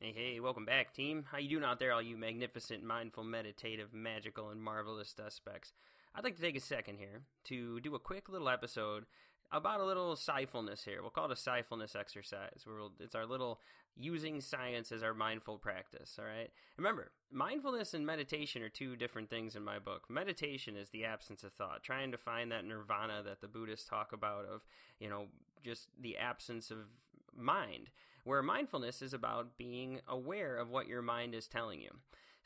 Hey, hey, welcome back, team. How you doing out there, all you magnificent, mindful, meditative, magical, and marvelous suspects? I'd like to take a second here to do a quick little episode about a little scyfulness here. We'll call it a scyfulness exercise. Where we'll, it's our little using science as our mindful practice. All right. Remember, mindfulness and meditation are two different things in my book. Meditation is the absence of thought, trying to find that nirvana that the Buddhists talk about of, you know, just the absence of mind. Where mindfulness is about being aware of what your mind is telling you.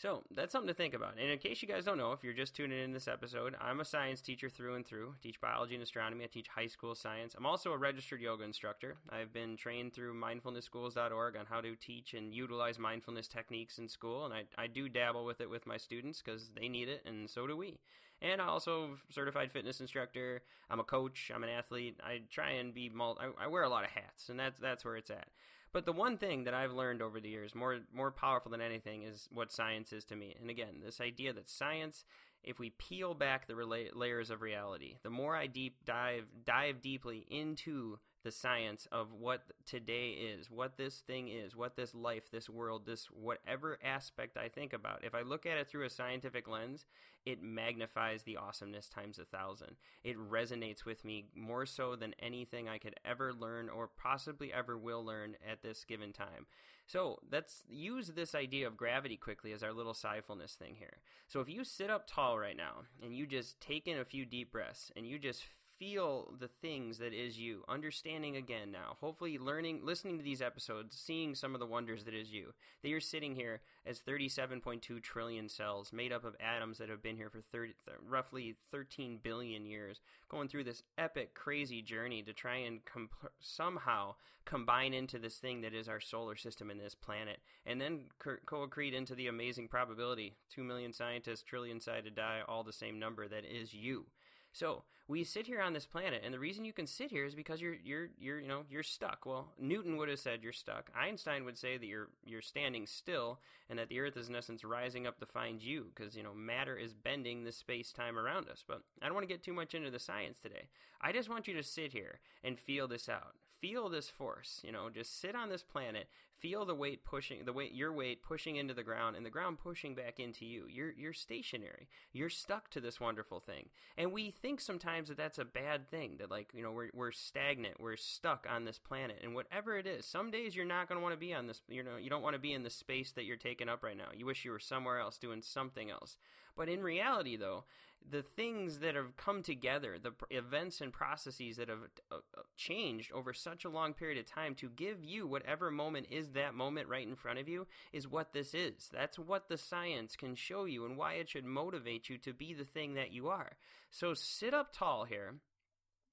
So that's something to think about. And in case you guys don't know, if you're just tuning in this episode, I'm a science teacher through and through. I teach biology and astronomy. I teach high school science. I'm also a registered yoga instructor. I've been trained through mindfulnessschools.org on how to teach and utilize mindfulness techniques in school. And I, I do dabble with it with my students because they need it, and so do we. And I also certified fitness instructor. I'm a coach. I'm an athlete. I try and be multi. I, I wear a lot of hats, and that's that's where it's at. But the one thing that I've learned over the years, more more powerful than anything, is what science is to me. And again, this idea that science, if we peel back the rela- layers of reality, the more I deep dive dive deeply into the science of what today is, what this thing is, what this life, this world, this whatever aspect I think about. If I look at it through a scientific lens, it magnifies the awesomeness times a thousand. It resonates with me more so than anything I could ever learn or possibly ever will learn at this given time. So let's use this idea of gravity quickly as our little scyfulness thing here. So if you sit up tall right now and you just take in a few deep breaths and you just feel the things that is you understanding again now hopefully learning listening to these episodes seeing some of the wonders that is you. That you're sitting here as 37.2 trillion cells made up of atoms that have been here for 30, roughly 13 billion years going through this epic crazy journey to try and comp- somehow combine into this thing that is our solar system and this planet and then co-accrete into the amazing probability 2 million scientists trillion sided die all the same number that is you. So we sit here on this planet, and the reason you can sit here is because you're you're you're you know you're stuck. Well, Newton would have said you're stuck. Einstein would say that you're you're standing still, and that the Earth is in essence rising up to find you, because you know matter is bending the space time around us. But I don't want to get too much into the science today. I just want you to sit here and feel this out. Feel this force. You know, just sit on this planet. Feel the weight pushing the weight your weight pushing into the ground, and the ground pushing back into you. You're you're stationary. You're stuck to this wonderful thing, and we think sometimes that that's a bad thing that like you know we're, we're stagnant we're stuck on this planet and whatever it is some days you're not going to want to be on this you know you don't want to be in the space that you're taking up right now. You wish you were somewhere else doing something else. But in reality though the things that have come together the events and processes that have uh, uh, changed over such a long period of time to give you whatever moment is that moment right in front of you is what this is. That's what the science can show you and why it should motivate you to be the thing that you are. So sit up tall here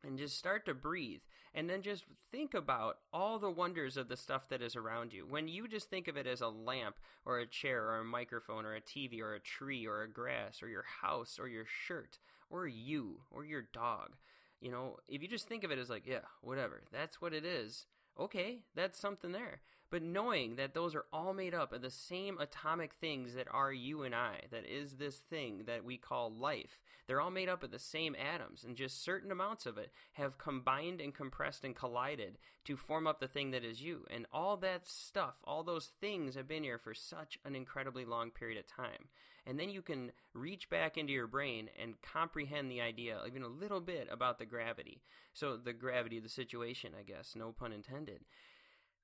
and just start to breathe and then just think about all the wonders of the stuff that is around you. When you just think of it as a lamp or a chair or a microphone or a tv or a tree or a grass or your house or your shirt or you or your dog you know if you just think of it as like yeah whatever that's what it is okay, that's something there. But knowing that those are all made up of the same atomic things that are you and I, that is this thing that we call life, they're all made up of the same atoms, and just certain amounts of it have combined and compressed and collided to form up the thing that is you. And all that stuff, all those things have been here for such an incredibly long period of time. And then you can reach back into your brain and comprehend the idea, even a little bit, about the gravity. So, the gravity of the situation, I guess, no pun intended.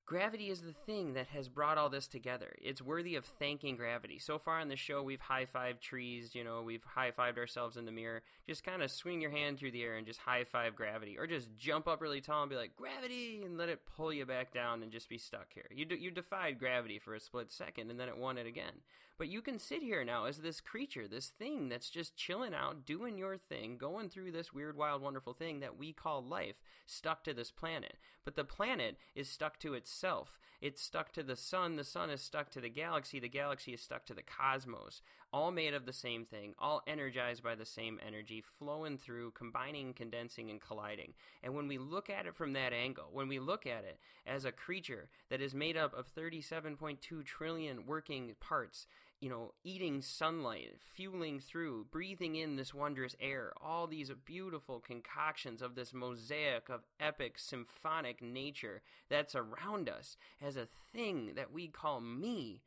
Gravity is the thing that has brought all this together. It's worthy of thanking gravity. So far on the show, we've high fived trees, you know, we've high fived ourselves in the mirror. Just kind of swing your hand through the air and just high five gravity. Or just jump up really tall and be like, gravity, and let it pull you back down and just be stuck here. You, de- you defied gravity for a split second and then it won it again. But you can sit here now as this creature, this thing that's just chilling out, doing your thing, going through this weird, wild, wonderful thing that we call life, stuck to this planet. But the planet is stuck to itself. It's stuck to the sun, the sun is stuck to the galaxy, the galaxy is stuck to the cosmos, all made of the same thing, all energized by the same energy, flowing through, combining, condensing, and colliding. And when we look at it from that angle, when we look at it as a creature that is made up of 37.2 trillion working parts, you know, eating sunlight, fueling through, breathing in this wondrous air, all these beautiful concoctions of this mosaic of epic symphonic nature that's around us as a thing that we call me.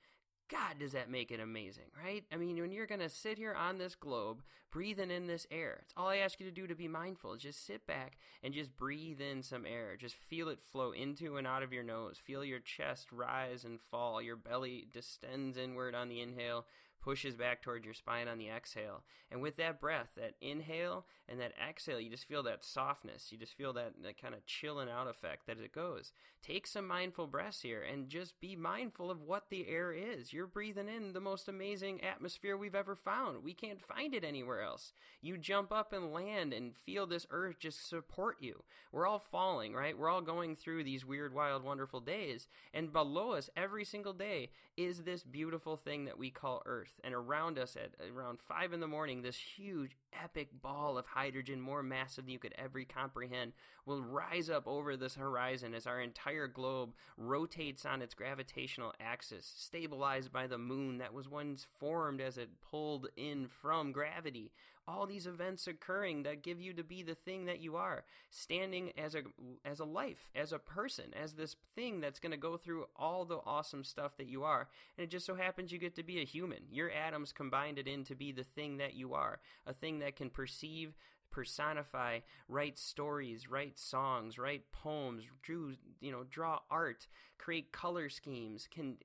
God, does that make it amazing, right? I mean, when you're going to sit here on this globe, breathing in this air, it's all I ask you to do to be mindful. Is just sit back and just breathe in some air. Just feel it flow into and out of your nose. Feel your chest rise and fall. Your belly distends inward on the inhale, pushes back towards your spine on the exhale. And with that breath, that inhale and that exhale, you just feel that softness. You just feel that, that kind of chilling out effect that it goes. Take some mindful breaths here and just be mindful of what the air is. You're breathing in the most amazing atmosphere we've ever found. We can't find it anywhere else. You jump up and land and feel this earth just support you. We're all falling, right? We're all going through these weird, wild, wonderful days. And below us every single day is this beautiful thing that we call earth. And around us at around five in the morning, this huge, epic ball of hydrogen, more massive than you could ever comprehend, will rise up over this horizon as our entire globe rotates on its gravitational axis, stabilized by the moon that was once formed as it pulled in from gravity all these events occurring that give you to be the thing that you are standing as a as a life as a person as this thing that's going to go through all the awesome stuff that you are. And it just so happens you get to be a human. Your atoms combined it in to be the thing that you are a thing that can perceive personify, write stories, write songs, write poems, drew, you know, draw art, create color schemes, can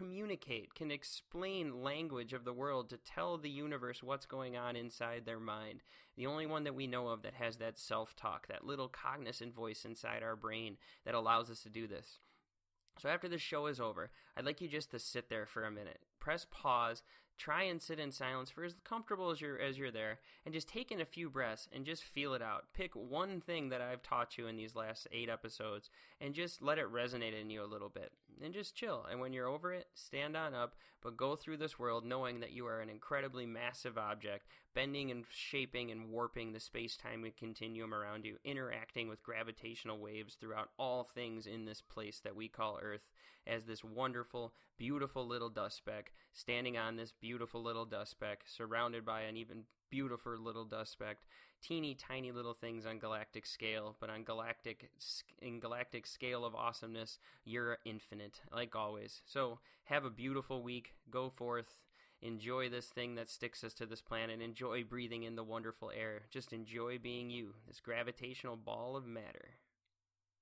communicate, can explain language of the world to tell the universe what's going on inside their mind. The only one that we know of that has that self talk, that little cognizant voice inside our brain that allows us to do this. So after this show is over, I'd like you just to sit there for a minute. Press pause, try and sit in silence for as comfortable as you're as you're there and just take in a few breaths and just feel it out. Pick one thing that i've taught you in these last eight episodes and just let it resonate in you a little bit. And just chill. And when you're over it stand on up but go through this world knowing that you are an incredibly massive object bending and shaping and warping the space-time continuum around you interacting with gravitational waves throughout all things in this place that we call earth as this wonderful beautiful little dust speck standing on this beautiful little dust speck surrounded by an even beautiful little dust speck teeny tiny little things on galactic scale but on galactic in galactic scale of awesomeness you're infinite like always. So have a beautiful week. Go forth. Enjoy this thing that sticks us to this planet. Enjoy breathing in the wonderful air. Just enjoy being you. This gravitational ball of matter